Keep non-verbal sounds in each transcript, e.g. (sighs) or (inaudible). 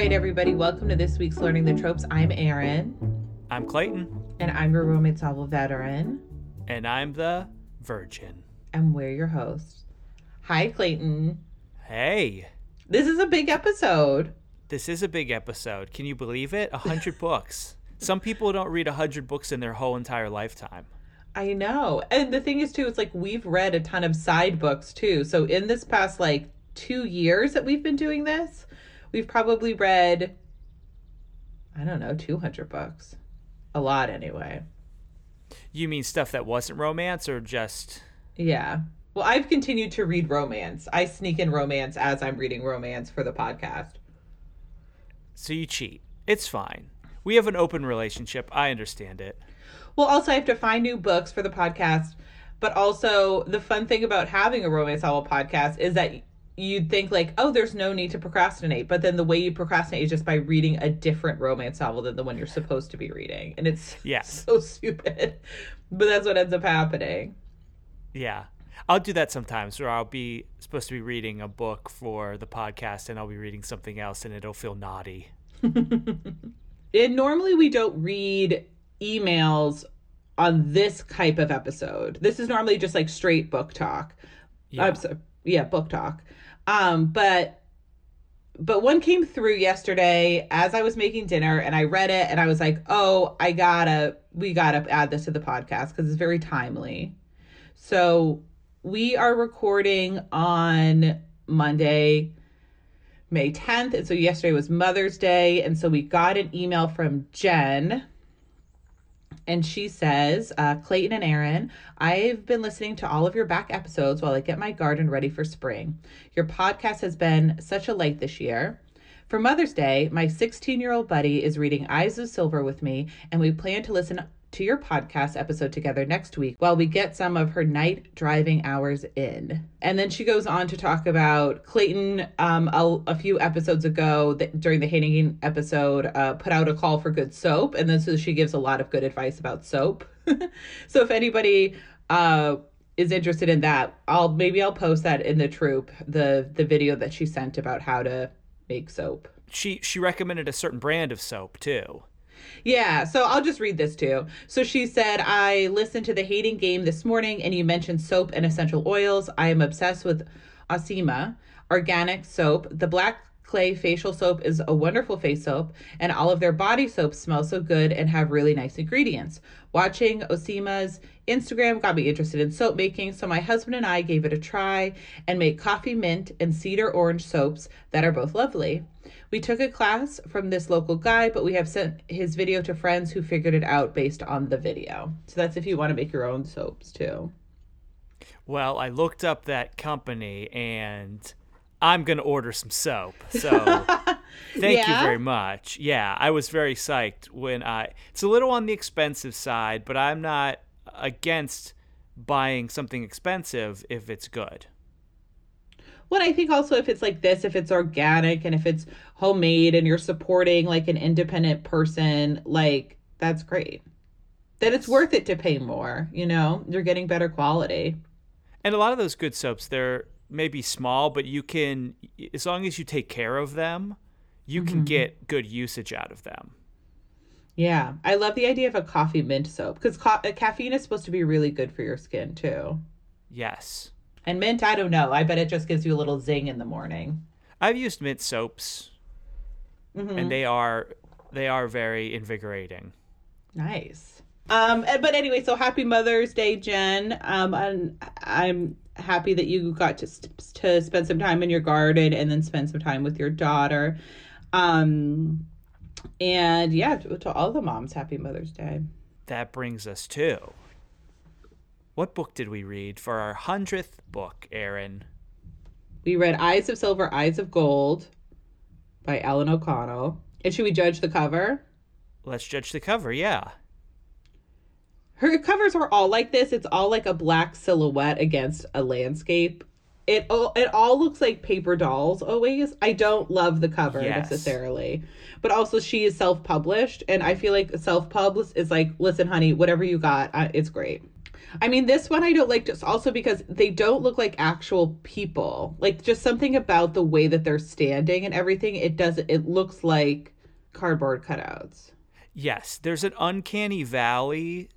right, everybody, welcome to this week's Learning the Tropes. I'm Erin. I'm Clayton. And I'm your romance novel veteran. And I'm the virgin. And we're your hosts. Hi, Clayton. Hey. This is a big episode. This is a big episode. Can you believe it? A hundred (laughs) books. Some people don't read a hundred books in their whole entire lifetime. I know. And the thing is, too, it's like we've read a ton of side books, too. So in this past, like, two years that we've been doing this, we've probably read, I don't know, 200 books. A lot, anyway. You mean stuff that wasn't romance or just. Yeah. Well, I've continued to read romance. I sneak in romance as I'm reading romance for the podcast. So you cheat. It's fine. We have an open relationship. I understand it. Well, also, I have to find new books for the podcast. But also, the fun thing about having a romance novel podcast is that you'd think like, oh, there's no need to procrastinate. But then the way you procrastinate is just by reading a different romance novel than the one you're supposed to be reading. And it's (laughs) yes. so stupid. But that's what ends up happening. Yeah. I'll do that sometimes where I'll be supposed to be reading a book for the podcast and I'll be reading something else and it'll feel naughty. (laughs) and normally we don't read emails on this type of episode. This is normally just like straight book talk. Yeah, so, yeah book talk. Um, but but one came through yesterday as I was making dinner and I read it and I was like, "Oh, I got to we got to add this to the podcast cuz it's very timely." So, we are recording on Monday, May 10th. And so yesterday was Mother's Day. And so we got an email from Jen and she says, uh, Clayton and Erin, I've been listening to all of your back episodes while I get my garden ready for spring. Your podcast has been such a light this year. For Mother's Day, my 16 year old buddy is reading Eyes of Silver with me, and we plan to listen to your podcast episode together next week while we get some of her night driving hours in. And then she goes on to talk about Clayton um, a, a few episodes ago that during the hating episode uh, put out a call for good soap. And then so she gives a lot of good advice about soap. (laughs) so if anybody uh, is interested in that, I'll maybe I'll post that in the troop, the the video that she sent about how to make soap. She she recommended a certain brand of soap too. Yeah, so I'll just read this too. So she said, I listened to the hating game this morning and you mentioned soap and essential oils. I am obsessed with Osmia organic soap. The black clay facial soap is a wonderful face soap, and all of their body soaps smell so good and have really nice ingredients. Watching Osmia's Instagram got me interested in soap making, so my husband and I gave it a try and make coffee mint and cedar orange soaps that are both lovely. We took a class from this local guy, but we have sent his video to friends who figured it out based on the video. So that's if you want to make your own soaps too. Well, I looked up that company and I'm going to order some soap. So (laughs) thank yeah? you very much. Yeah, I was very psyched when I. It's a little on the expensive side, but I'm not against buying something expensive if it's good. Well, I think also if it's like this, if it's organic and if it's homemade and you're supporting like an independent person, like that's great. Then it's worth it to pay more, you know? You're getting better quality. And a lot of those good soaps, they're maybe small, but you can as long as you take care of them, you mm-hmm. can get good usage out of them. Yeah, I love the idea of a coffee mint soap because ca- caffeine is supposed to be really good for your skin too. Yes. And mint, I don't know. I bet it just gives you a little zing in the morning. I've used mint soaps, mm-hmm. and they are they are very invigorating. Nice. Um, but anyway, so happy Mother's Day, Jen. Um, and I'm happy that you got to to spend some time in your garden and then spend some time with your daughter. Um, and yeah, to, to all the moms, happy Mother's Day. That brings us to what book did we read for our hundredth book, Erin? We read Eyes of Silver, Eyes of Gold by Ellen O'Connell. And should we judge the cover? Let's judge the cover, yeah. Her covers are all like this. It's all like a black silhouette against a landscape. It all it all looks like paper dolls always. I don't love the cover yes. necessarily. But also she is self-published and I feel like self-published is like, listen honey, whatever you got, uh, it's great. I mean, this one I don't like just also because they don't look like actual people. Like just something about the way that they're standing and everything. It doesn't. It looks like cardboard cutouts. Yes, there's an uncanny valley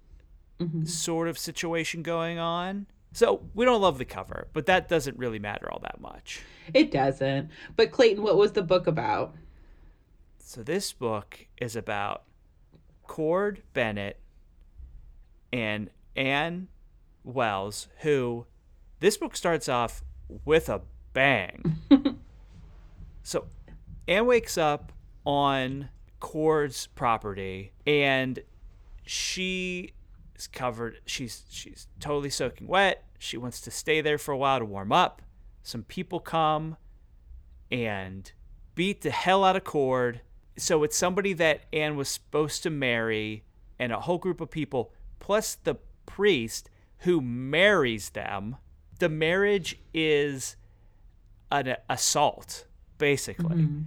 mm-hmm. sort of situation going on. So we don't love the cover, but that doesn't really matter all that much. It doesn't. But Clayton, what was the book about? So this book is about Cord Bennett and Anne Wells, who this book starts off with a bang. (laughs) so Anne wakes up on Cord's property and she is covered she's she's totally soaking wet. She wants to stay there for a while to warm up. Some people come and beat the hell out of Cord. So it's somebody that Anne was supposed to marry and a whole group of people plus the priest who marries them. The marriage is an assault, basically. Mm-hmm.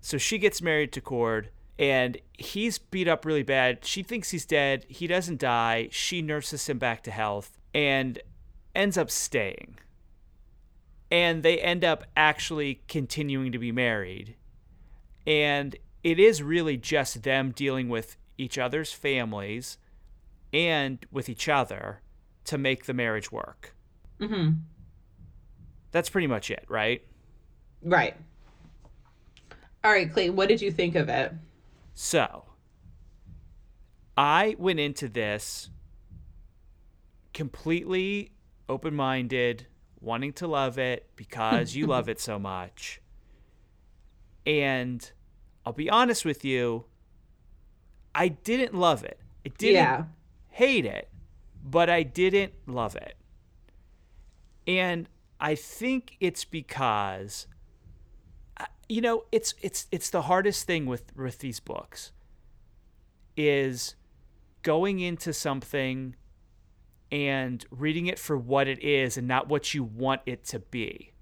So she gets married to Cord, and he's beat up really bad. She thinks he's dead. He doesn't die. She nurses him back to health and ends up staying. And they end up actually continuing to be married. And it is really just them dealing with each other's families and with each other to make the marriage work. Mm-hmm. That's pretty much it, right? Right. All right, Clay, what did you think of it? So, I went into this completely open minded, wanting to love it because you love (laughs) it so much. And I'll be honest with you, I didn't love it. I didn't yeah hate it, but I didn't love it. And I think it's because you know, it's it's it's the hardest thing with with these books is going into something and reading it for what it is and not what you want it to be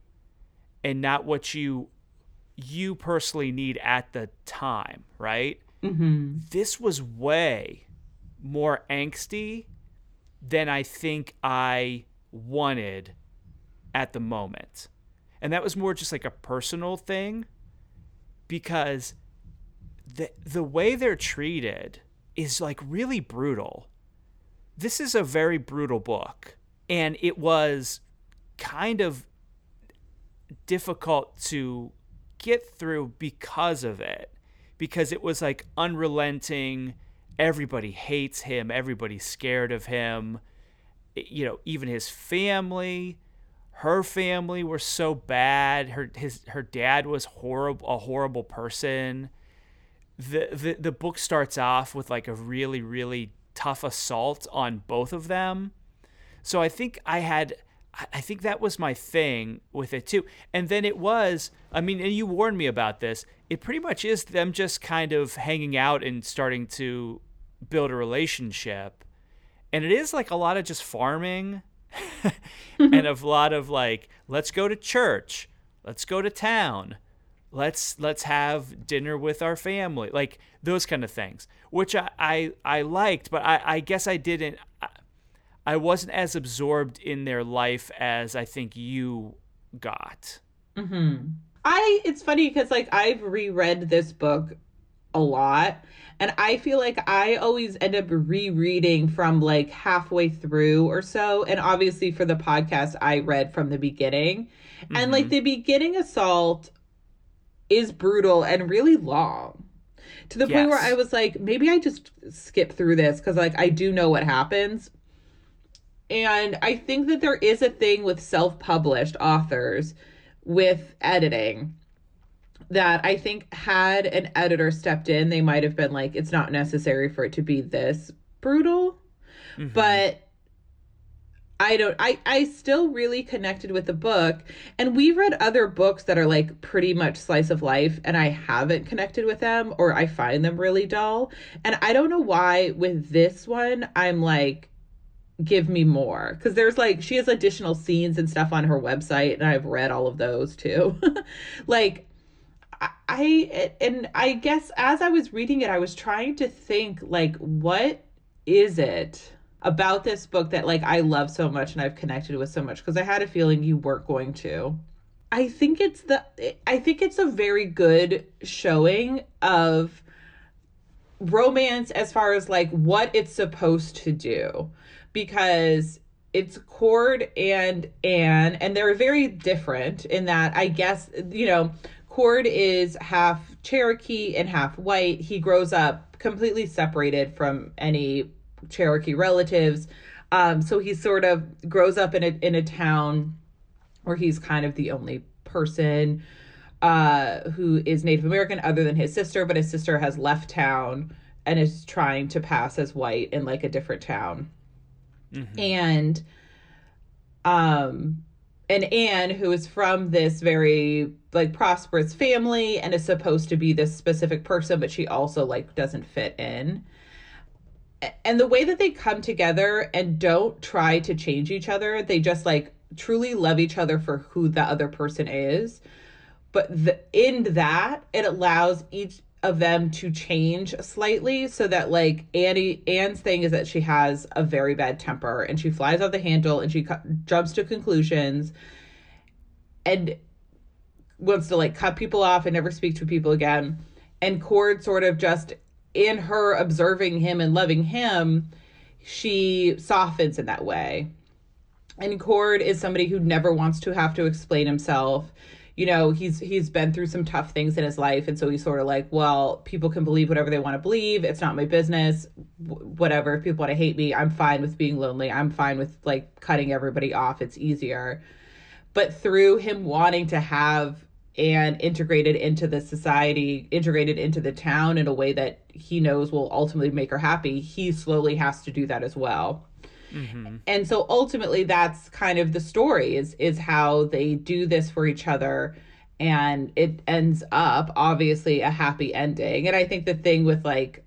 and not what you you personally need at the time right mm-hmm. this was way more angsty than I think I wanted at the moment. And that was more just like a personal thing because the the way they're treated is like really brutal. This is a very brutal book and it was kind of difficult to get through because of it because it was like unrelenting everybody hates him, everybody's scared of him. You know, even his family, her family were so bad. Her his her dad was horrible, a horrible person. The, the the book starts off with like a really really tough assault on both of them. So I think I had I think that was my thing with it too. And then it was, I mean, and you warned me about this. It pretty much is them just kind of hanging out and starting to build a relationship. And it is like a lot of just farming and (laughs) a lot of like, let's go to church, let's go to town, let's let's have dinner with our family, like those kind of things, which I I, I liked, but I, I guess I didn't. I, I wasn't as absorbed in their life as I think you got. Mm-hmm. I it's funny because like I've reread this book a lot and I feel like I always end up rereading from like halfway through or so. And obviously for the podcast, I read from the beginning. Mm-hmm. And like mm-hmm. the beginning assault is brutal and really long to the yes. point where I was like, maybe I just skip through this because like I do know what happens. And I think that there is a thing with self published authors with editing that I think had an editor stepped in, they might have been like, it's not necessary for it to be this brutal. Mm-hmm. But I don't I I still really connected with the book and we've read other books that are like pretty much slice of life and I haven't connected with them or I find them really dull and I don't know why with this one I'm like give me more cuz there's like she has additional scenes and stuff on her website and I've read all of those too (laughs) like I and I guess as I was reading it, I was trying to think like, what is it about this book that like I love so much and I've connected with so much because I had a feeling you weren't going to. I think it's the I think it's a very good showing of romance as far as like what it's supposed to do because it's Cord and Anne and they're very different in that I guess you know Cord is half Cherokee and half white. He grows up completely separated from any Cherokee relatives. Um, so he sort of grows up in a in a town where he's kind of the only person uh, who is Native American other than his sister, but his sister has left town and is trying to pass as white in like a different town. Mm-hmm. And um and Anne, who is from this very like prosperous family and is supposed to be this specific person, but she also like doesn't fit in and the way that they come together and don't try to change each other, they just like truly love each other for who the other person is. But the, in that, it allows each of them to change slightly so that like Annie Anne's thing is that she has a very bad temper and she flies off the handle and she cu- jumps to conclusions and wants to like cut people off and never speak to people again. And Cord sort of just in her observing him and loving him, she softens in that way. And Cord is somebody who never wants to have to explain himself. You know, he's he's been through some tough things in his life, and so he's sort of like, well, people can believe whatever they want to believe. It's not my business. W- whatever. If people want to hate me, I'm fine with being lonely. I'm fine with like cutting everybody off. It's easier. But through him wanting to have and integrated into the society, integrated into the town in a way that he knows will ultimately make her happy, he slowly has to do that as well. Mm-hmm. And so ultimately that's kind of the story is is how they do this for each other and it ends up obviously a happy ending. And I think the thing with like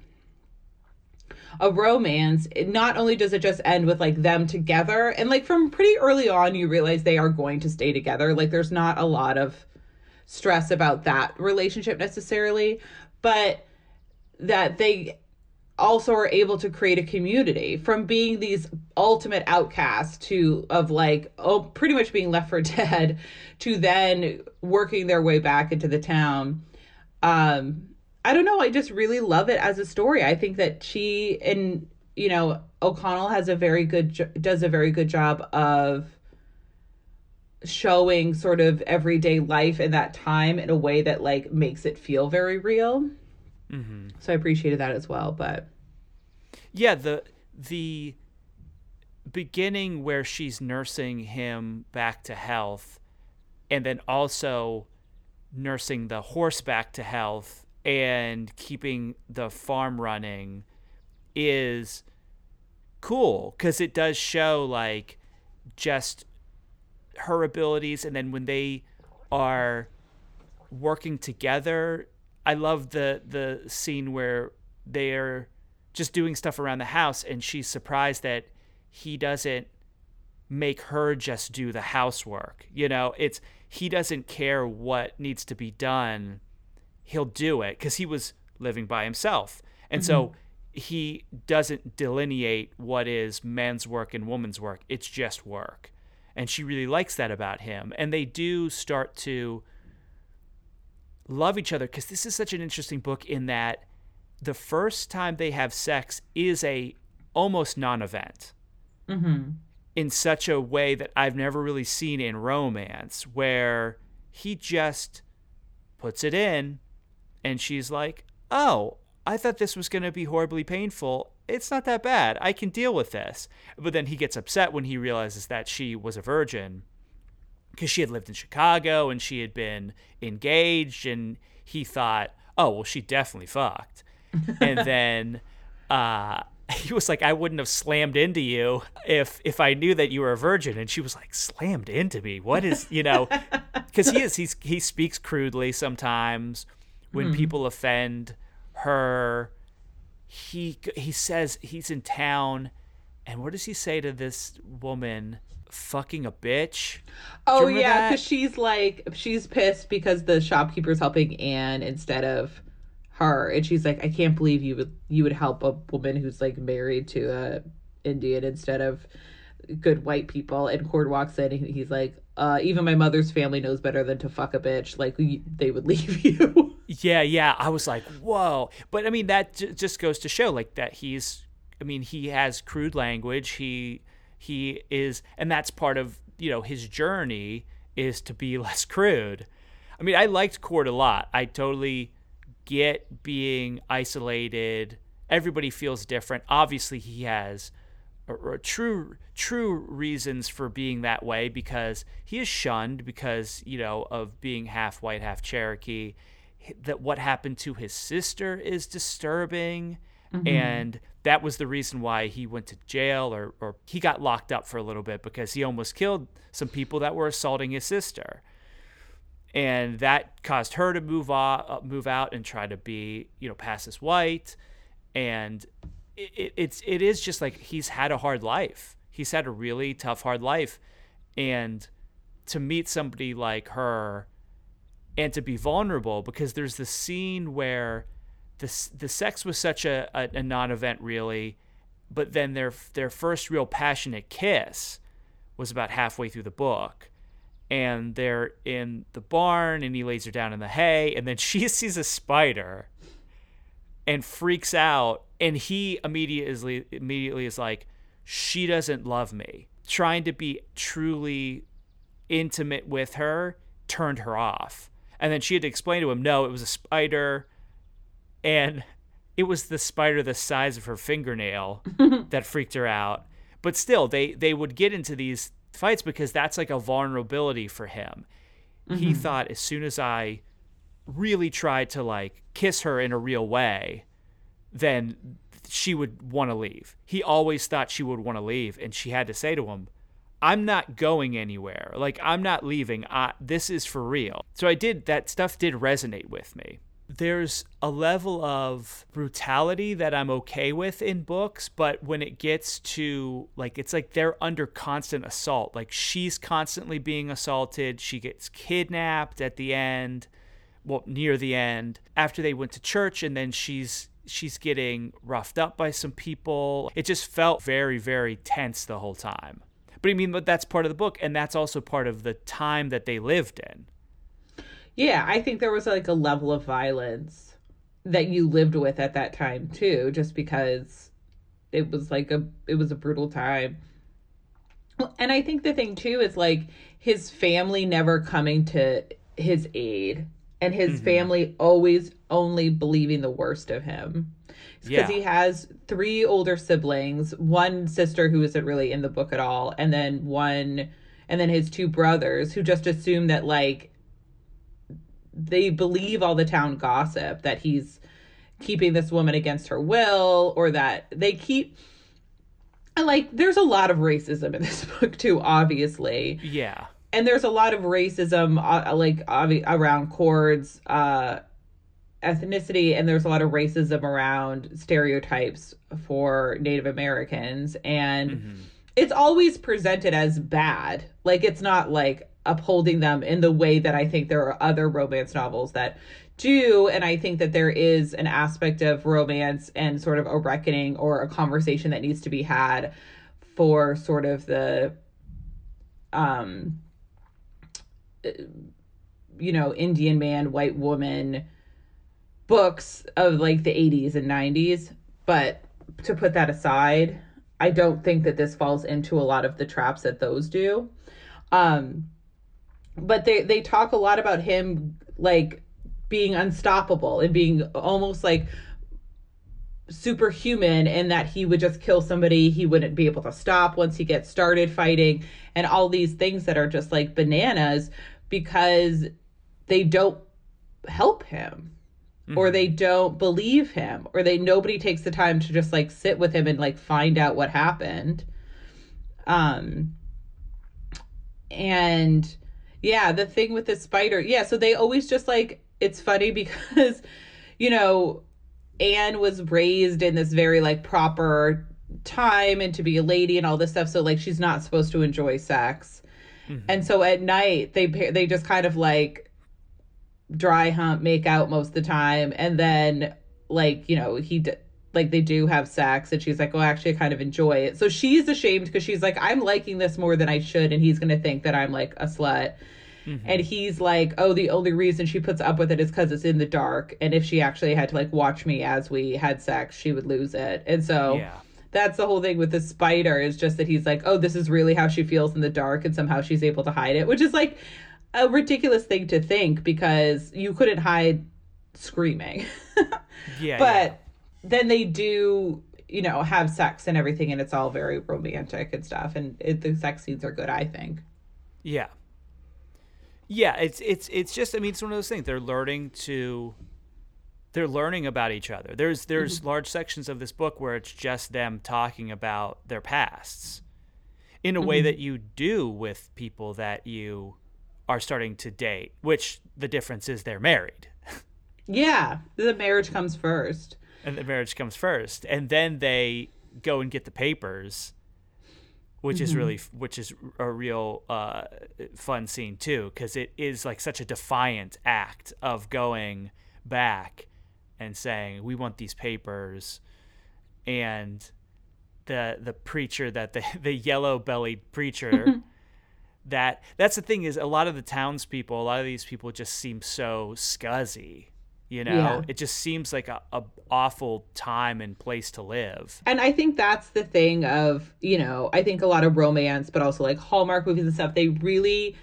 a romance, not only does it just end with like them together and like from pretty early on you realize they are going to stay together. Like there's not a lot of stress about that relationship necessarily, but that they also are able to create a community from being these ultimate outcasts to of like oh pretty much being left for (laughs) dead to then working their way back into the town. Um i don't know. I just really love it as a story. I think that she and you know o'connell has a very good does a very good job of showing sort of everyday life in that time in a way that like makes it feel very real. Mm-hmm. So I appreciated that as well. But yeah, the the beginning where she's nursing him back to health, and then also nursing the horse back to health and keeping the farm running is cool because it does show like just her abilities and then when they are working together i love the the scene where they're just doing stuff around the house and she's surprised that he doesn't make her just do the housework you know? It's he doesn't care what needs to be done he'll do it because he was living by himself. And mm-hmm. so he doesn't delineate what is men's work and woman's work it's just work. And she really likes that about him. And they do start to love each other because this is such an interesting book in that the first time they have sex is a almost non-event mm-hmm. in such a way that i've never really seen in romance where he just puts it in and she's like oh i thought this was going to be horribly painful it's not that bad. I can deal with this. But then he gets upset when he realizes that she was a virgin because she had lived in Chicago and she had been engaged, and he thought, oh, well, she definitely fucked. (laughs) and then uh, (laughs) he was like, I wouldn't have slammed into you if if I knew that you were a virgin. And she was like, slammed into me. What is you know? (laughs) Because he is he's he speaks crudely sometimes when mm. people offend her he he says he's in town, and what does he say to this woman? Fucking a bitch. Oh yeah, because she's like she's pissed because the shopkeeper's helping Anne instead of her, and she's like, I can't believe you would you would help a woman who's like married to a Indian instead of good white people. And Cord walks in and he's like, uh, even my mother's family knows better than to fuck a bitch. Like they would (laughs) leave you. yeah, yeah. I was like, whoa. But I mean, that j- just goes to show like that he's. I mean, he has crude language. He he is, and that's part of you know his journey is to be (laughs) less crude. I mean, I liked Cord a lot. I totally get being isolated. Everybody feels different. Obviously, he has or, true true reasons for being that way because he is shunned because you know of being half white, half Cherokee. That what happened to his sister is disturbing, mm-hmm. and that was the reason why he went to jail or, or he got locked up for a little bit because he almost killed some people that were assaulting his sister and that caused her to move off, uh, move out and try to be, you know, pass as white. And it, it, it's it is just like he's had a hard life. He's had a really tough, hard life, and to meet somebody like her, and to be vulnerable because there's this scene where the the sex was such a, a, a non-event really, but then their their first real passionate kiss was about halfway through the book and they're in the barn and he lays her down in the hay and then (laughs) she sees a spider and freaks out and he immediately immediately is like she doesn't love me. Trying to be truly intimate with her turned her off and then she had to explain to him no it was a spider and it was the spider the size of her fingernail (laughs) that freaked her out but still they they would get into these fights because that's like a vulnerability for him. Mm-hmm. He thought as soon as I really tried to like kiss her in a real way, then she would want to leave. He always thought she would want to leave, and she had to say to him, I'm not going anywhere. Like, I'm not leaving. I, this is for real. So I did, that stuff did resonate with me there's a level of brutality that I'm okay with in books, but when it gets to like it's like they're under constant assault. Like she's constantly being assaulted, she gets kidnapped at the end, well near the end, after they went to church and then she's she's getting roughed up by some people. It just felt very very tense the whole time. But I mean, but that's part of the book and that's also part of the time that they lived in. Yeah, I think there was like a level of violence that you lived with at that time too, just because it was like a it was a brutal time. And I think the thing too is like his family never coming to his aid and his mm-hmm. family always only believing the worst of him. Because yeah. he has three older siblings, one sister who isn't really in the book at all, and then one and then his two brothers who just assume that like they believe all the town gossip that he's keeping this woman against her will or that they keep I like there's a lot of racism in (laughs) this book too obviously. Yeah. And there's a lot of racism uh, like obvi- around Cord's uh ethnicity and there's a lot of racism around stereotypes for native americans. And mm-hmm. it's always presented as bad. Like it's not like upholding them in the way that I think there are other romance novels that do. And I think that there is an aspect of romance and sort of a reckoning or a conversation that needs to be had for sort of the, um, you know, Indian man, white woman books of like the 80s and 90s. But to put that aside, I don't think that this falls into a lot of the traps that those do. Um, but they they talk a lot about him like being unstoppable and being almost like superhuman and that he would just kill somebody he wouldn't be able to stop once he gets started fighting and all these things that are just like bananas because they don't help him. Mm-hmm. or they don't believe him. Or they nobody takes the time to just like sit with him and like find out what happened. Um and yeah, the thing with the spider. Yeah, so they always just like it's funny (laughs) because you know, Anne was raised in this very like proper time and to be a lady and all this stuff so like she's not supposed to enjoy sex. Mm-hmm. And so at night they they just kind of like dry hump, make out most of the time and then like, you know, he d- like they do have sex and she's like oh actually i kind of enjoy it. So she's ashamed because she's like i'm liking this more than i should and he's gonna think that i'm like a slut. Mm-hmm. and he's like oh the only reason she puts up with it is because it's in the dark and if she actually had to like watch me as we had sex she would lose it. And so yeah. that's the whole thing with the spider is just that he's like oh this is really how she feels in the dark and somehow she's able to hide it which is like a ridiculous thing to think because you couldn't hide screaming. (laughs) Yeah but yeah then they do you know have sex and everything and it's all very romantic and stuff and it, the sex scenes are good i think. Yeah. Yeah it's it's it's just i mean it's one of those things they're learning to they're learning about each other. There's there's mm-hmm. large sections of this book where it's just them talking about their pasts in a mm-hmm. way that you do with people that you are starting to date which the difference is they're married. (laughs) Yeah the marriage comes first and the marriage comes first, and then they go and get the papers, which mm-hmm. is really which is a real uh, fun scene too, because it is like such a defiant act of going back and saying we want these papers, and the the preacher that the (laughs) the yellow bellied preacher. (laughs) that that's the thing is a lot of the townspeople, a lot of these people just seem so scuzzy you know, yeah. it just seems like a, a awful time and place to live. And I think that's the thing of, you know, I think a lot of romance, but also like Hallmark movies and stuff, they really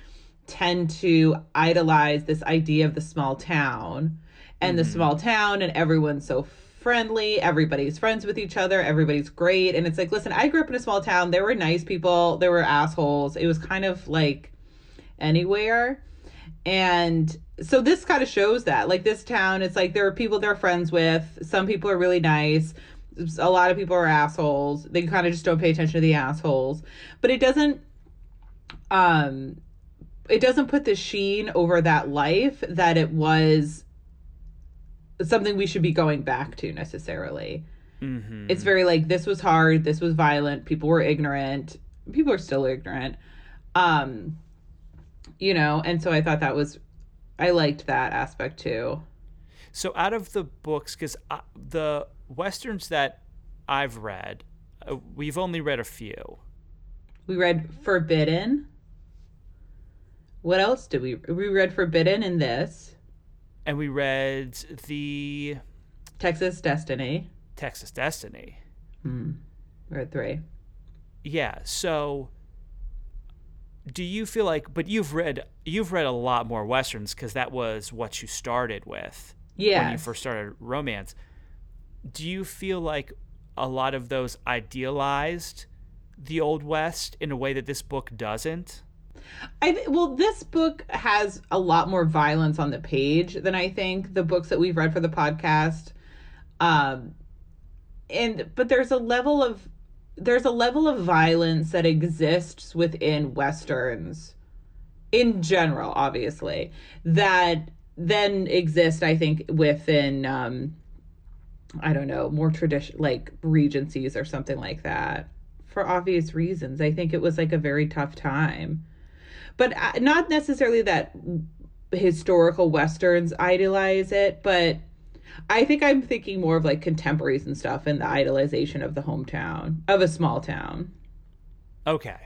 tend to idolize this idea of the small town and mm-hmm. the small town and everyone's so friendly everybody's friends with each other everybody's great and it's like listen i grew up in a small town there were nice people there were assholes it was kind of like anywhere and so this kind of shows that like this town it's like there are people they're friends with some people are really nice a lot of people are assholes they kind of just don't pay attention to the assholes. But it doesn't um it doesn't put the sheen over that life that it was something we should be going back to necessarily. Mm-hmm. it's very like this was hard this was violent people were ignorant people are still ignorant. Um you know and so i thought that was I liked that aspect too. So out of the books, because the westerns that I've read, uh, we've only read a few. We read Forbidden. What else did we? We read Forbidden in this. And we read the Texas Destiny. Texas Destiny. Hmm. We read three. Yeah. So do you feel like but you've read you've read a lot more westerns because that was what you started with yeah when you first started romance. Do you feel like a lot of those idealized the old west in a way that this book doesn't? I well, this book has a lot more violence on the page than I think the books that we've read for the podcast. Um, and but there's a level of there's a level of violence that exists within westerns in general obviously that then exist i think within um i don't know more tradition like regencies or something like that for obvious reasons. I think it was like a very tough time. But uh, not necessarily that historical westerns idealize it but I think I'm thinking more of like contemporaries and stuff and the idolization of the hometown of a small town. Okay.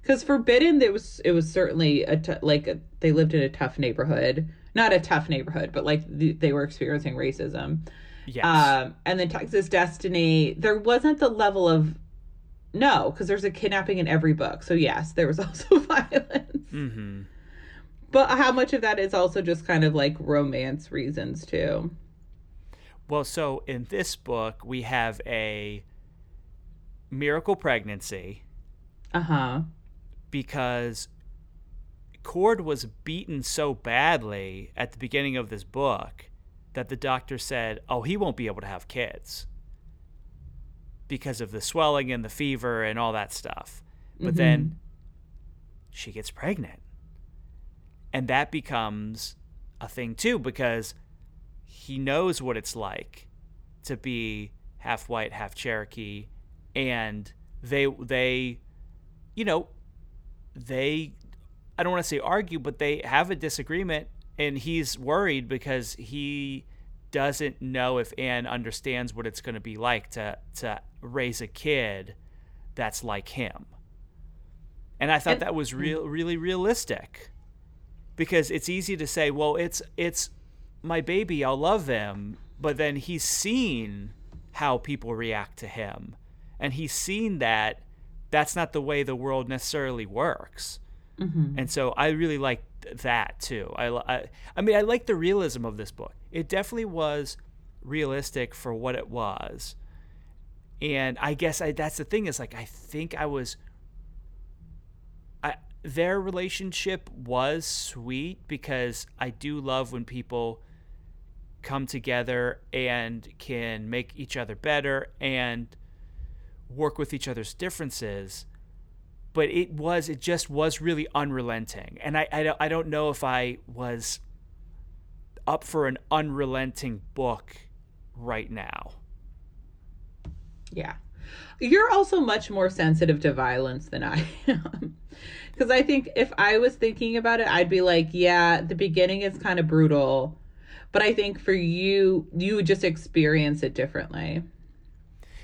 Because Forbidden, it was it was certainly a t- like a, they lived in a tough neighborhood, not a tough neighborhood, but like the, they were experiencing racism. Yes. Um, and then Texas Destiny, there wasn't the level of no, because there's a kidnapping in every book. So yes, there was (laughs) also violence. Mm-hmm. But how much of that is also just kind of like romance reasons too? Well, so in this book, we have a miracle pregnancy. Uh huh. Because Cord was beaten so badly at the beginning of this book that the doctor said, oh, he won't be able to have kids because of the swelling and the fever and all that stuff. But mm-hmm. then she gets pregnant and that becomes a thing too because he knows what it's like to be half white, half Cherokee, and they they you know they I don't want to say argue, but they have a disagreement, and he's worried because he doesn't know if Anne understands what it's going to be like to to raise a kid that's like him. And I thought that was mm. real really realistic. Because it's easy to say, well, it's it's my baby, I'll love him, but then he's seen how people react to him. And he's seen that that's not the way the world necessarily works. Mm-hmm. And so I really like that too. I, I, I mean, I like the realism of this book. It definitely was realistic for what it was. And I guess I, that's the thing is like, I think I was, their relationship was sweet because I do love when people come together and can make each other better and work with each other's differences. But it was it just was really unrelenting. And I, I I don't know if i was up for an unrelenting book right now. Yeah you're also much more sensitive to violence than i (laughs) am because i think if i was thinking about it i'd be like yeah the beginning is kind of brutal but i think for you you would just experience it differently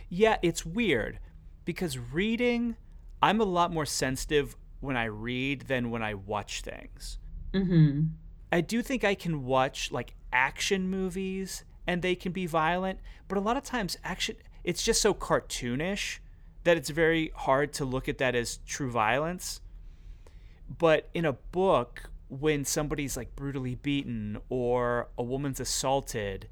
yeah it's weird because reading I'm a lot more sensitive when I read than when I watch things. Mm-hmm. I do think I can watch like action movies and they can be violent, but a lot of times action it's just so cartoonish that it's very hard to look at that as true violence. But in a book, when somebody's like brutally beaten or a woman's assaulted,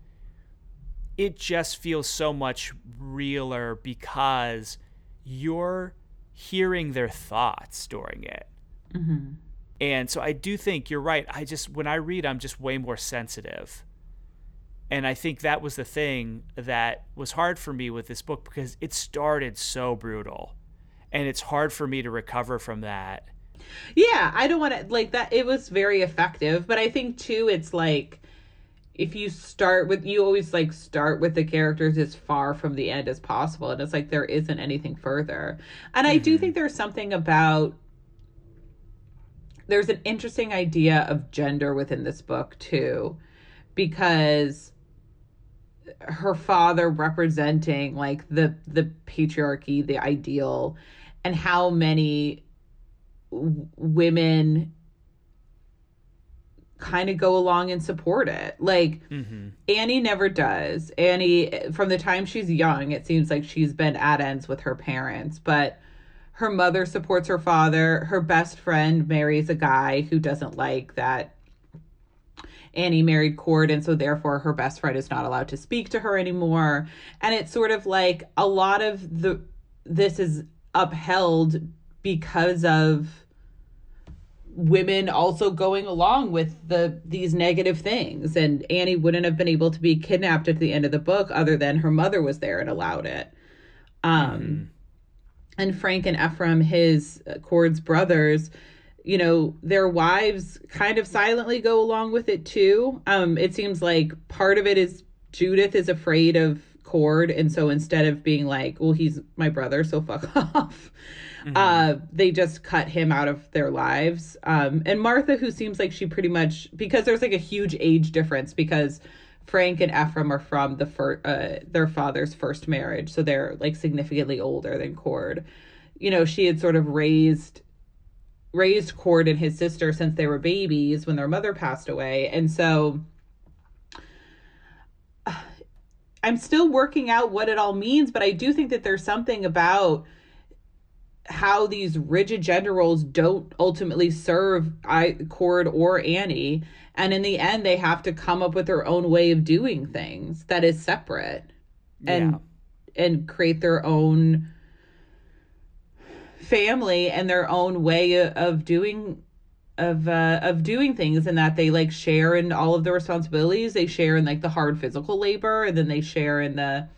it just feels so much realer because you're hearing their thoughts during it. Mm-hmm. And so I do think you're right. I just, when I read, I'm just way more sensitive. And I think that was the thing that was hard for me with this book because it started so brutal. And it's hard for me to recover from that. Yeah, I don't want to, like, that. It was very effective. But I think, too, it's like, if you start with you always like start with the characters as far from the end as possible and it's like there isn't anything further and mm-hmm. i do mm-hmm. think there's something about there's an interesting idea of gender within this book too because her father representing like the the patriarchy the ideal and how many w- women kind of go along and support it. Like mm-hmm. Annie never does. Annie, from the time she's young, it seems like she's been at ends with her parents, but her mother supports her father. Her best friend marries a guy who doesn't like that Annie married Cord, and so therefore her best friend is not allowed to speak to her anymore. And it's sort of like a lot of the this is upheld because of women also going along with the these negative things and Annie wouldn't have been able to be kidnapped at the end of the book other than her mother was there and allowed it um mm-hmm. and Frank and Ephraim his uh, Cord's brothers you know their wives kind of silently go along with it too um it seems like part of it is Judith is afraid of Cord and so instead of being like well he's my brother so fuck (laughs) off Mm-hmm. Uh, they just cut him out of their lives. Um, and Martha, who seems like she pretty much because there's like a huge age difference because Frank and Ephraim are from the fir- uh, their father's first marriage, so they're like significantly older than Cord. You know, she had sort of raised raised Cord and his sister since they were babies when their mother passed away, and so (sighs) I'm still working out what it all means, but I do think that there's something about how these rigid gender roles don't ultimately serve I Cord or Annie. And in the end, they have to come up with their own way of doing things that is separate and yeah. and create their own family and their own way of doing of uh, of doing things and that they like share in all of the responsibilities. They share in like the hard physical labor and then they share in the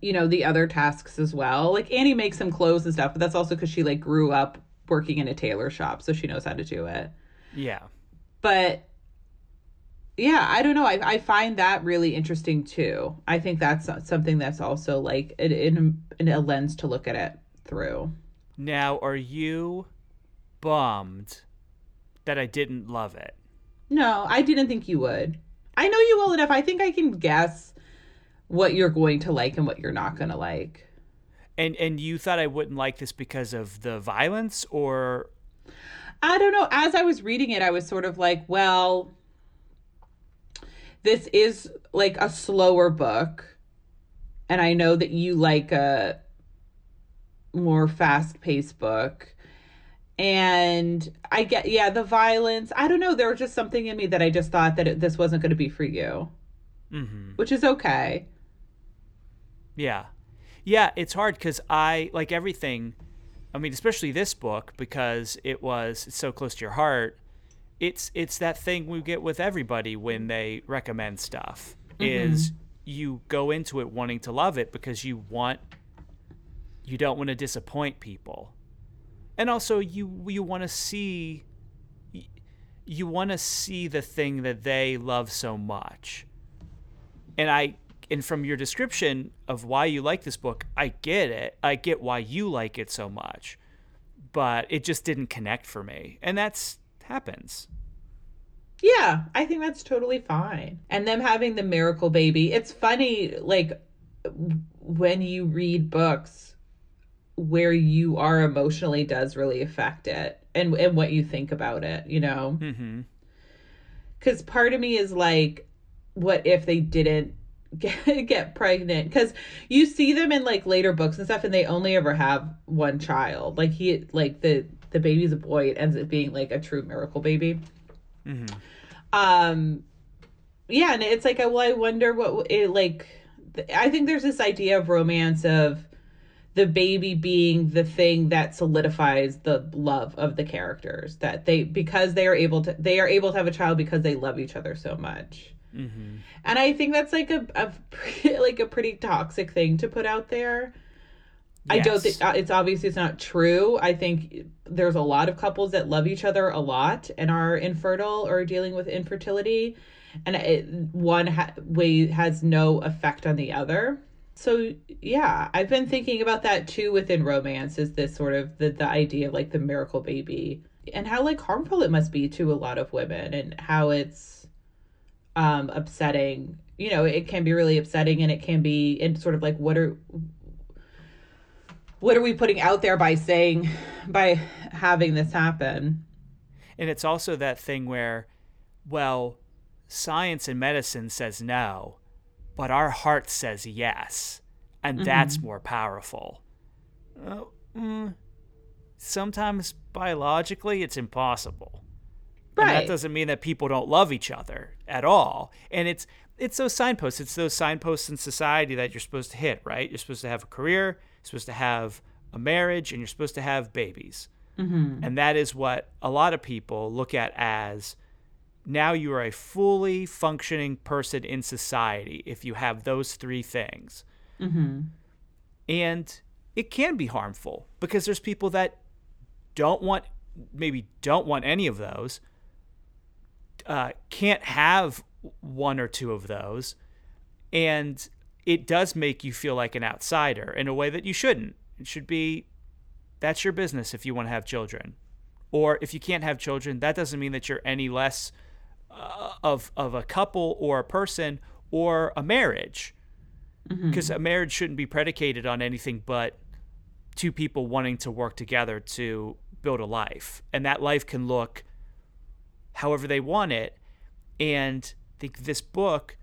you know the other tasks as well. Like annie makes some clothes and stuff but that's also because she like grew up working in a tailor shop so she knows how to do it. Yeah. But yeah i don't know. I, I find that really interesting too. I think that's something that's also like in, in a lens to look at it through now are you bummed that i didn't love it no i didn't think you would I know you well enough. I think I can guess what you're going to like and what you're not going to like. And and you thought I wouldn't like this because of the violence or I don't know. As I was reading it, I was sort of like, well, this is like a slower book. And I know that you like a more fast paced book. And I get, yeah, the violence. I don't know. There was just something in me that I just thought that it, this wasn't going to be for you, mm-hmm. which is okay. Yeah. Yeah, it's hard because I, like everything, I mean, especially this book because it was so close to your heart. It's it's that thing we get with everybody when they recommend stuff mm-hmm. is you go into it wanting to love it because you want you don't want to disappoint people. And also you you want to see you want to see the thing that they love so much. And I and from your description of why you like this book, I get it. I get why you like it so much. But it just didn't connect for me. And that's happens. Yeah, I think that's totally fine. And them having the miracle baby, it's funny like when you read books where you are emotionally does really affect it and and what you think about it, you know. hmm Cuz part of me is like what if they didn't (laughs) get get pregnant? Because you see them in like later books and stuff and they only ever have one child. Like he like the the baby's a boy. It ends up being like a true miracle baby. Mm-hmm. um yeah and it's like well i wonder what it like i think there's this idea of romance of the baby being the thing that solidifies the love of the characters that they because they are able to they are able to have a child because they love each other so much Mm-hmm. And I think that's like a, a pretty, (laughs) like a pretty toxic thing to put out there. Yes. I don't think uh, it's obviously it's not true. I think there's a lot of couples that love each other a lot and are infertile or dealing with infertility, and it, one ha- way has no effect on the other. So yeah, I've been thinking about that too within romance. Is this sort of the the idea of like the miracle baby and how like harmful it must be to a lot of women and how it's um, upsetting. You know, it can be really upsetting, and it can be in sort of like what are what are we putting out there by saying by having this happen? And it's also that thing where, well, science and medicine says no, but our heart says yes, and mm-hmm. that's more powerful. Uh, mm, sometimes biologically, it's impossible. Right. And that doesn't mean that people don't love each other at all. And it's it's those signposts. It's those signposts in society that you're supposed to hit, right? You're supposed to have a career, you're supposed to have a marriage, and you're supposed to have babies. Mm-hmm. And that is what a lot of people look at as now you are a fully functioning person in society if you have those three things. Mm-hmm. And it can be harmful because there's people that don't want, maybe don't want any of those, uh, can't have one or two of those, and it does make you feel like an outsider in a way that you shouldn't. It should be that's your business if you want to have children, or if you can't have children, that doesn't mean that you're any less uh, of of a couple or a person or a marriage, because mm-hmm. a marriage shouldn't be predicated on anything but two people wanting to work together to build a life, and that life can look however they want it. And I think this book,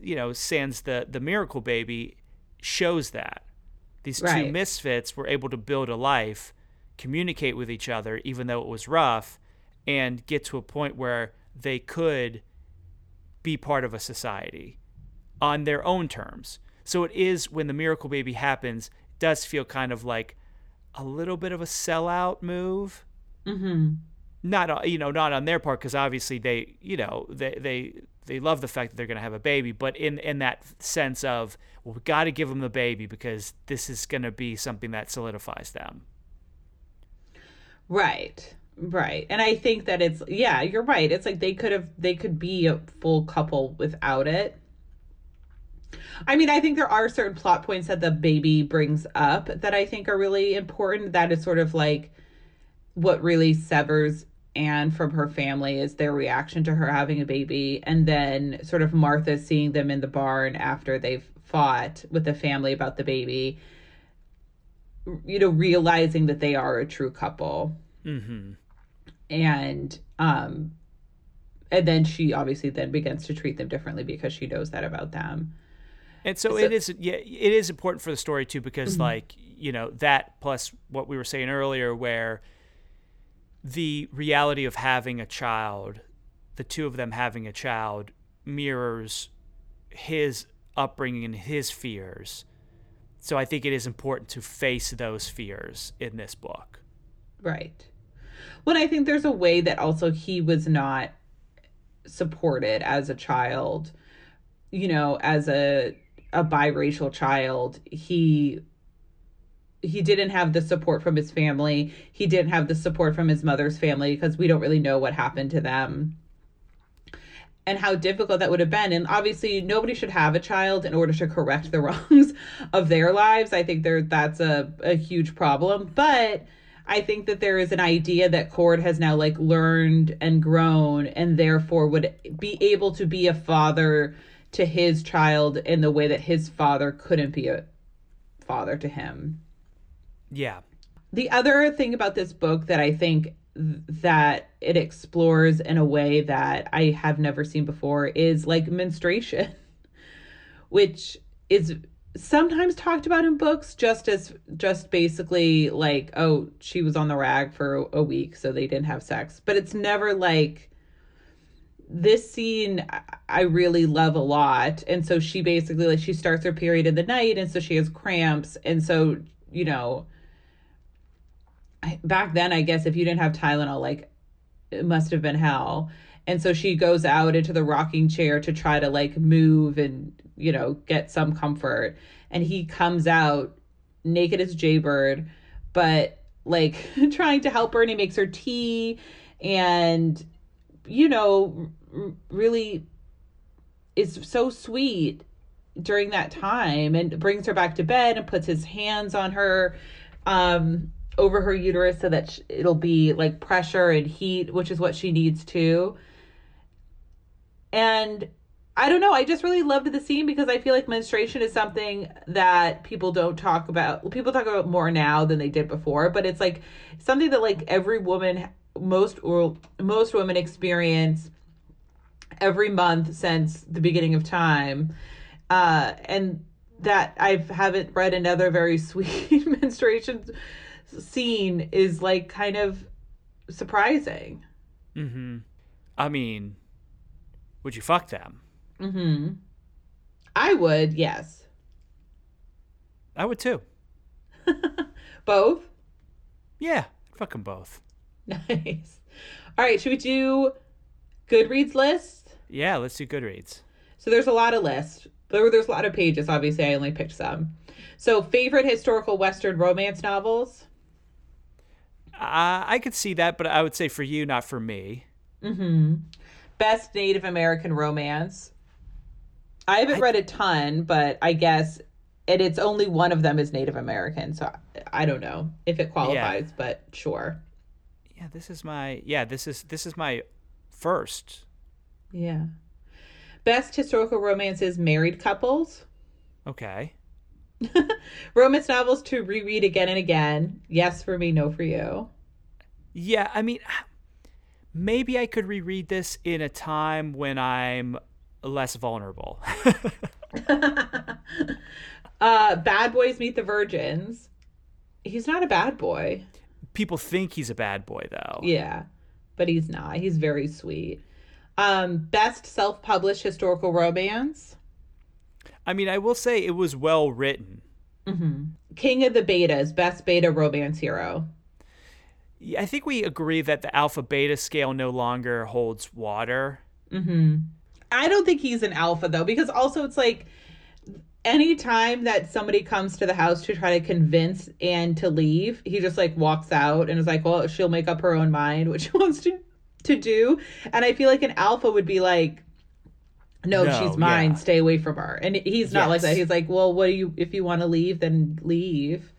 you know, sans the the miracle baby, shows that these right. two misfits were able to build a life, communicate with each other, even though it was rough, and get to a point where they could be part of a society on their own terms. So it is when the miracle baby happens, does feel kind of like a little bit of a sellout move. Mm-hmm not you know not on their part because obviously they you know they they they love the fact that they're going to have a baby but in in that sense of well we got to give them the baby because this is going to be something that solidifies them right right and i think that it's yeah you're right it's like they could have they could be a full couple without it I mean, I think there are certain plot points that the baby brings up that I think are really important. That is sort of like what really severs Anne from her family is their reaction to her having a baby and then sort of Martha seeing them in the barn after they've fought with the family about the baby you know realizing that they are a true couple mm-hmm. And um and then she obviously then begins to treat them differently because she knows that about them. And so, so it is yeah it is important for the story too because mm-hmm. like you know that plus what we were saying earlier where the reality of having a child the two of them having a child mirrors his upbringing and his fears. So i think it is important to face those fears in this book. Right well i think there's a way that also he was not supported as a child you know as a a biracial child. He he didn't have the support from his family. He didn't have the support from his mother's family because we don't really know what happened to them. And how difficult that would have been. And obviously nobody should have a child in order to correct the (laughs) wrongs of their lives. I think there that's a, a huge problem. But I think that there is an idea that Cord has now like learned and grown and therefore would be able to be a father to his child in the way that his father couldn't be a father to him. Yeah. The other thing about this book that I think that it explores in a way that I have never seen before is like menstruation, (laughs) which is sometimes talked about in books just as just basically like oh she was on the rag for a week so they didn't have sex. But it's never like this scene i really love a lot. And so she basically like she starts her period in the night and so she has cramps. And so you know back then i guess if you didn't have tylenol like it must have been hell. And so she goes out into the rocking chair to try to like move and you know, get some comfort. And he comes out naked as Jaybird, but like (laughs) trying to help her and he makes her tea and, you know, r- really is so sweet during that time and brings her back to bed and puts his hands on her um over her uterus so that it'll be like pressure and heat which is what she needs too and I don't know. I just really loved the scene because I feel like menstruation is something that people don't talk about. People talk about more now than they did before, but it's like something that like every woman, most or most women experience every month since the beginning of time, uh, and that I haven't read another very (laughs) sweet menstruation scene is like kind of surprising. Hmm. I mean, would you fuck them? Mm-hmm. I would, yes. I would too. (laughs) both? Yeah, fuck them both. Nice. All right, should we do Goodreads list? Yeah, let's do Goodreads. So there's a lot of lists. There, there's a lot of pages. Obviously, I only picked some. So, favorite historical Western romance novels? Uh, I could see that, but I would say for you, not for me. Mm-hmm. Best Native American romance? I haven't I, read a ton, but I guess and it's only one of them is Native American, so I, I don't know if it qualifies, yeah. but sure. Yeah, this is my yeah, this is this is my first. Yeah. Best historical romance is married couples. Okay. (laughs) romance novels to reread again and again. Yes for me, no for you. Yeah, I mean maybe I could reread this in a time when I'm less vulnerable. (laughs) uh, bad boys meet the virgins. He's not a bad boy. People think he's a bad boy though. Yeah, but he's not. He's very sweet. Um, best self-published historical romance. I mean, I will say it was well written. Mm-hmm. King of the Betas, best beta romance hero. I think we agree that the alpha beta scale no longer holds water. Mm-hmm. I don't think he's an alpha though, because also it's like anytime that somebody comes to the house to try to convince Anne to leave, he just like walks out and is like, well, she'll make up her own mind what (laughs) she wants to to do. And I feel like an alpha would be like, no, no she's mine. Yeah. Stay away from her. And he's not yes. like that. He's like, well, what do you? If you want to leave, then leave.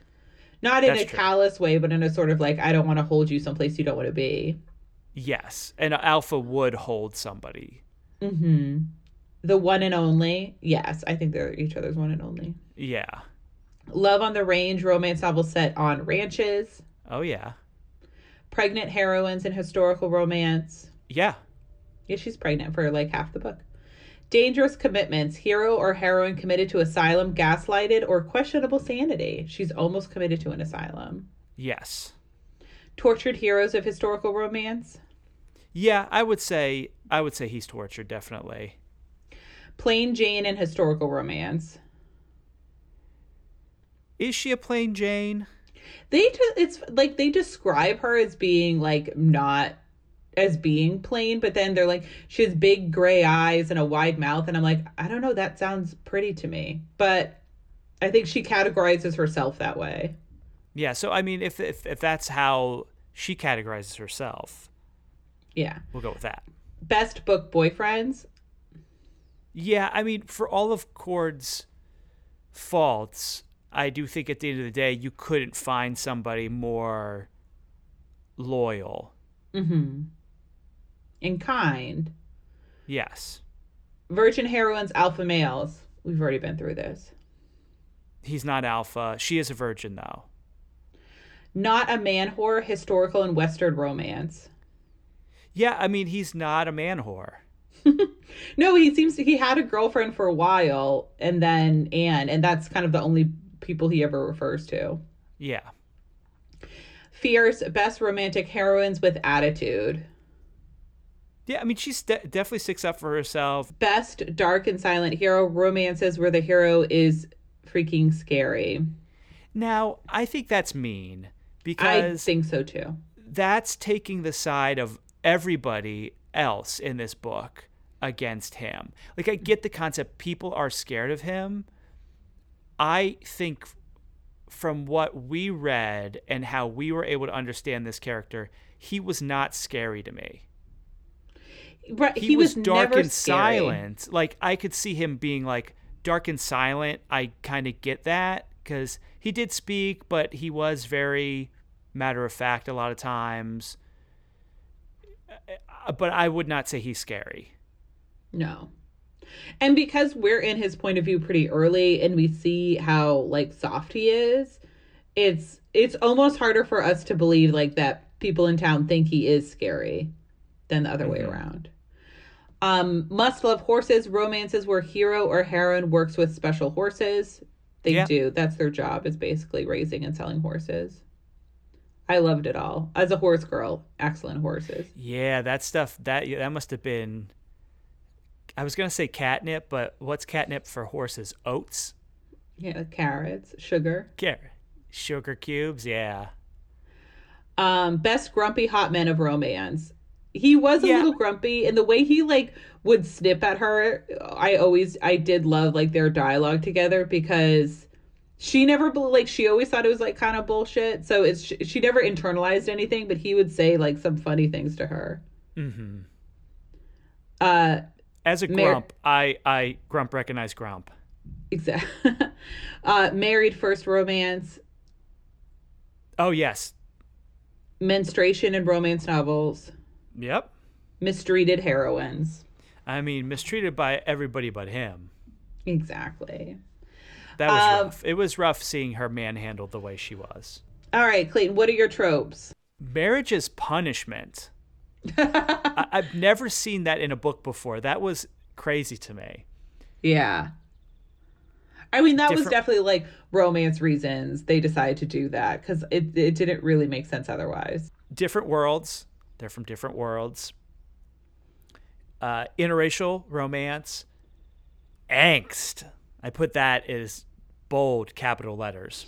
Not in That's a true. callous way, but in a sort of like, I don't want to hold you someplace you don't want to be. Yes, and an Alpha would hold somebody. Mm-hmm. The one and only. Yes, I think they're each other's one and only. Yeah. Love on the Range romance novel set on ranches. Oh yeah. Pregnant heroines in historical romance. Yeah. Yeah, she's pregnant for like half the book. Dangerous commitments. Hero or heroine committed to asylum, gaslighted, or questionable sanity. She's almost committed to an asylum. Yes. Tortured heroes of historical romance. Yeah, I would say I would say he's tortured definitely. Plain Jane in historical romance. Is she a plain Jane? They just, it's like they describe her as being like not as being plain, but then they're like she has big gray eyes and a wide mouth, and I'm like, I don't know, that sounds pretty to me, but I think she categorizes herself that way. Yeah, so I mean, if if if that's how she categorizes herself, yeah, we'll go with that. Best book boyfriends. Yeah, I mean, for all of Cord's faults, I do think at the end of the day, you couldn't find somebody more loyal. Mm-hmm. And kind. Yes. Virgin heroines, alpha males. We've already been through this. He's not alpha. She is a virgin, though. Not a man whore, historical and Western romance. Yeah, I mean, he's not a man whore. (laughs) no, he seems to, he had a girlfriend for a while and then Anne, and that's kind of the only people he ever refers to. Yeah. Fierce, best romantic heroines with attitude. Yeah, I mean, she de- definitely sticks up for herself. Best dark and silent hero romances where the hero is freaking scary. Now, I think that's mean because I think so too. That's taking the side of everybody else in this book against him. Like I get the concept people are scared of him. I think from what we read and how we were able to understand this character, he was not scary to me. Right, he, he was, was, dark and scary. silent. Like I could see him being like dark and silent. I kind of get that because he did speak, but he was very matter of fact a lot of times. Uh, but I would not say he's scary. No. And because we're in his point of view pretty early and we see how like soft he is, it's it's almost harder for us to believe like that people in town think he is scary than the other mm-hmm. way around. Um, must love horses, romances where hero or heroine works with special horses. They yeah. do. That's their job is basically raising and selling horses. I loved it all. As a horse girl, excellent horses. Yeah, that stuff that that must have been I was gonna say catnip, but what's catnip for horses? Oats. Yeah, carrots, sugar. Carrot, sugar cubes. Yeah. Um, best grumpy hot man of romance. He was a yeah. little grumpy, and the way he like would snip at her, I always I did love like their dialogue together because she never like she always thought it was like kind of bullshit. So it's she, she never internalized anything, but he would say like some funny things to her. Mm-hmm. Uh, as a grump, Mar- I I grump recognize grump. Exactly. (laughs) uh, married first romance. Oh yes. Menstruation and romance novels. Yep. Mistreated heroines. I mean, mistreated by everybody but him. Exactly. That was um, rough. It was rough seeing her manhandled the way she was. All right, Clayton, what are your tropes? Marriage is punishment. (laughs) I, I've never seen that in a book before. That was crazy to me. Yeah. I mean, that Different... was definitely like romance reasons they decided to do that because it, it didn't really make sense otherwise. Different worlds. They're from different worlds. Uh, interracial romance. Angst. I put that as bold capital letters.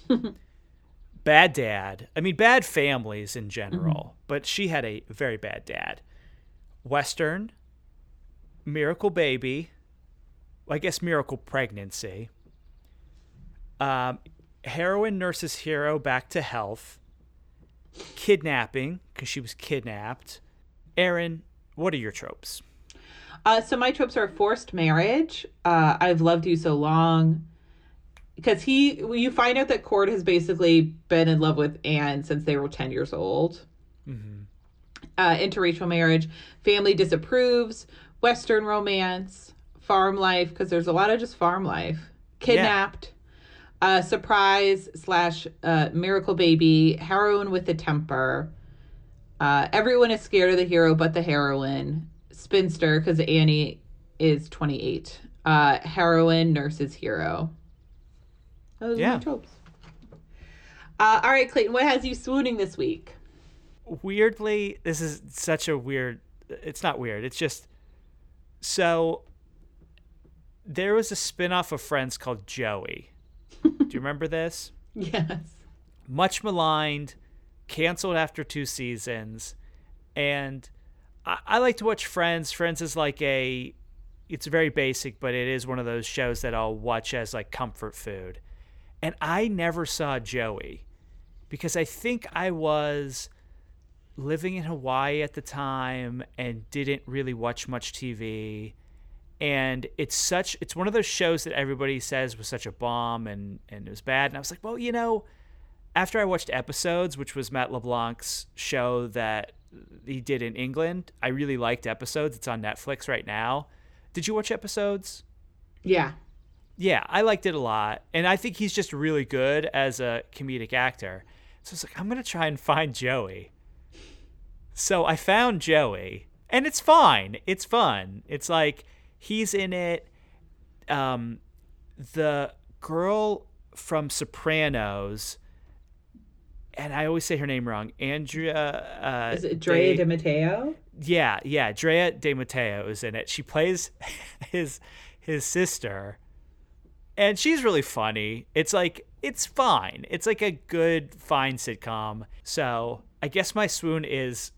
(laughs) bad dad. I mean, bad families in general, mm-hmm. but she had a very bad dad. Western, miracle baby, I guess miracle pregnancy. Um, heroine nurses hero back to health. Kidnapping because she was kidnapped. Erin, what are your tropes? Uh, so my tropes are forced marriage. Uh, I've loved you so long because he you find out that Cord has basically been in love with Anne since they were 10 years old. Mm-hmm. uh, interracial marriage, family disapproves, Western romance, farm life, because there's a lot of just farm life, kidnapped, yeah. uh, surprise slash uh, miracle baby, heroine with a temper. Uh, everyone is scared of the hero but the heroine. Spinster, because Annie is 28. Uh, heroine, nurse's hero. Those yeah. are my tropes. Uh, all right, Clayton, what has you swooning this week? Weirdly, this is such a weird. It's not weird. It's just so. There was a spinoff of Friends called Joey. Do you remember this? (laughs) Yes. Much maligned, canceled after two seasons, and I, I like to watch Friends. Friends is like a. It's very basic, but it is one of those shows that I'll watch as like comfort food and I never saw Joey because I think I was living in Hawaii at the time and didn't really watch much TV. And it's such it's one of those shows that everybody says was such a bomb and and it was bad. And I was like, well, you know, after I watched episodes, which was Matt LeBlanc's show that he did in England, I really liked episodes. It's on Netflix right now. Did you watch episodes? Yeah yeah, I liked it a lot, and I think he's just really good as a comedic actor. So it's like I'm gonna try and find Joey. So I found Joey, and it's fine. It's fun. It's like he's in it. Um, the girl from Sopranos, and I always say her name wrong. Andrea. Uh, is it Drea de, de Matteo? Yeah, yeah. Drea de Matteo is in it. She plays (laughs) his his sister and she's really funny. It's like it's fine. It's like a good fine sitcom. So I guess my swoon is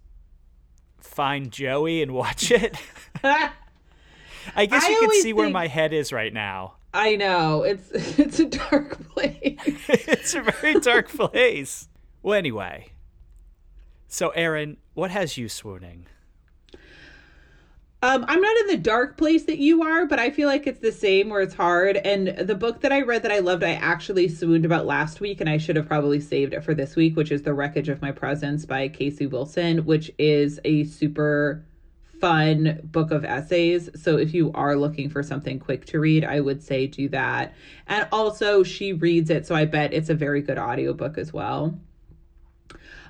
find Joey and watch it. (laughs) I guess (laughs) I you can see think... where my head is right now. I know it's it's a dark place. it's a very dark place. Well, anyway. So, Erin, what has you swooning? Um, I'm not in the dark place that you are, but I feel like it's the same where it's hard. And the book that I read that I loved, I actually swooned about last week, and I should have probably saved it for this week, which is The Wreckage of My Presence by Casey Wilson, which is a super fun book of essays. So if you are looking for something quick to read, I would say do that. And also, she reads it, so I bet it's a very good audiobook as well.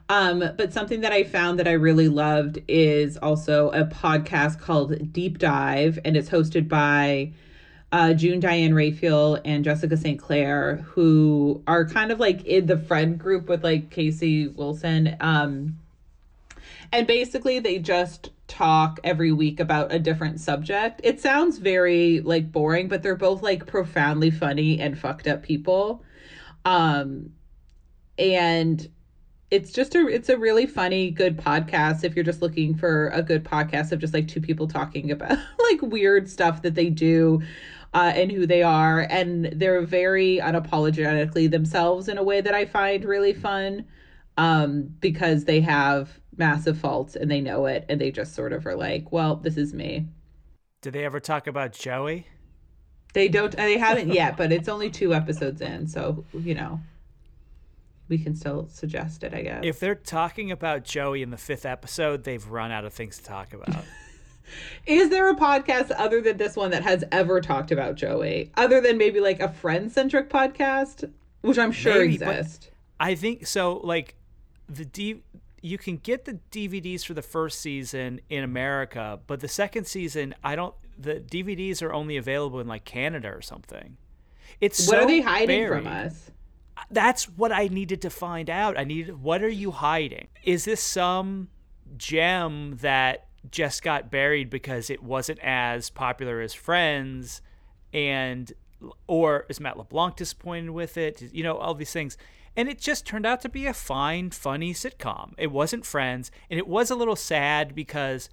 Um, but something that I found that I really loved is also a podcast called Deep Dive, and it's hosted by uh, June Diane Raphael and Jessica St. Clair, who are kind of like in the friend group with like Casey Wilson. Um, and basically, they just talk every week about a different subject. It sounds very like boring, but they're both like profoundly funny and fucked up people. Um, and it's just a it's a really funny good podcast if you're just looking for a good podcast of just like two people talking about (laughs) like weird stuff that they do uh, and who they are. And they're very unapologetically themselves in a way that i find really fun um, because they have massive faults and they know it and they just sort of are like well this is me. Did they ever talk about joey? They don't they haven't yet but it's only two episodes in so you know we can still suggest it, I guess. If they're talking about Joey in the fifth episode, they've run out of things to talk about. (laughs) Is there a podcast other than this one that has ever talked about Joey? Other than maybe like a friend centric podcast, which I'm sure maybe, exists. I think so. Like the D, you can get the DVDs for the first season in America, but the second season, I don't. The DVDs are only available in like Canada or something. It's what so are they hiding buried. from us? That's what I needed to find out. I needed what are you hiding? Is this some gem that just got buried because it wasn't as popular as Friends and or is Matt LeBlanc disappointed with it? You know, all these things. And it just turned out to be a fine, funny sitcom. It wasn't Friends, and it was a little sad because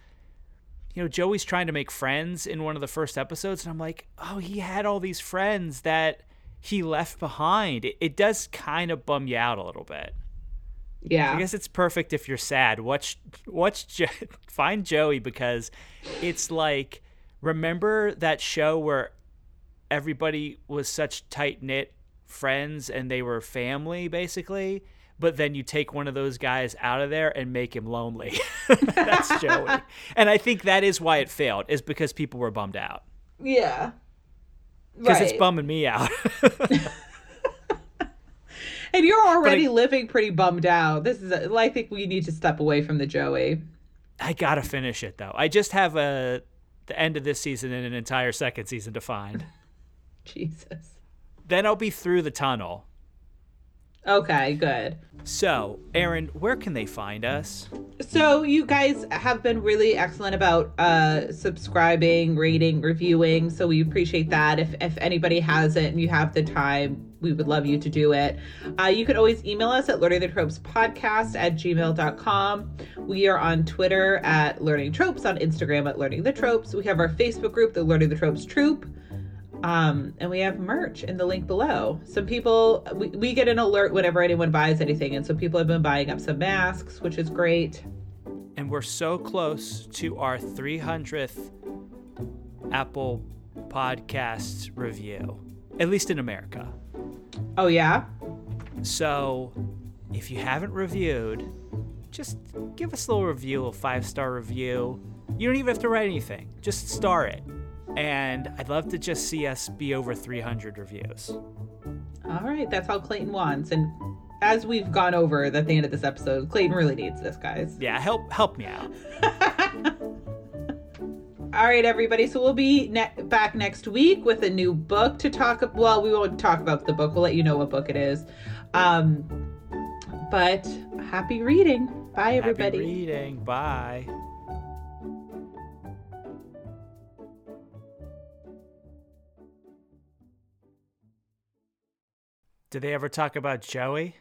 you know, Joey's trying to make friends in one of the first episodes, and I'm like, oh, he had all these friends that he left behind, it, it does kind of bum you out a little bit. Yeah. I guess it's perfect if you're sad. Watch watch jo- (laughs) find Joey because it's like remember that show where everybody was such tight knit friends and they were family basically. but then you take one of those guys out of there and make him lonely. (laughs) That's Joey. (laughs) And I think that is why it failed, is because people were bummed out. Yeah. Because right. it's bumming me out. (laughs) and you're already I, living pretty bummed out. This is, a, I think we need to step away from the Joey. I gotta finish it though. I just have a the end of this season and an entire second season to find. (laughs) Jesus. Then I'll be through the tunnel. Okay, good. So, Erin, where can they find us? So, you guys have been really excellent about uh, subscribing, rating, reviewing. So, we appreciate that. If, if anybody has it and you have the time, we would love you to do it. Uh, you can always email us at learning the tropes podcast at gmail.com. We are on Twitter at learning tropes, on Instagram at learning the tropes. We have our Facebook group, the Learning the Tropes Troop. Um, and we have merch in the link below. Some people, we, we get an alert whenever anyone buys anything. And so people have been buying up some masks, which is great. And we're so close to our 300th Apple Podcasts review, at least in America. Oh, yeah? So if you haven't reviewed, just give us a little review, a five star review. You don't even have to write anything, just star it and I'd love to just see us be over 300 reviews. All right, that's all Clayton wants. And as we've gone over at the end of this episode, Clayton really needs this, guys. Yeah, help help me out. (laughs) all right, everybody. So we'll be ne- back next week with a new book to talk. Well, we won't talk about the book. We'll let you know what book it is. Um, but happy reading. Bye, everybody. Happy reading. Bye. Did they ever talk about Joey?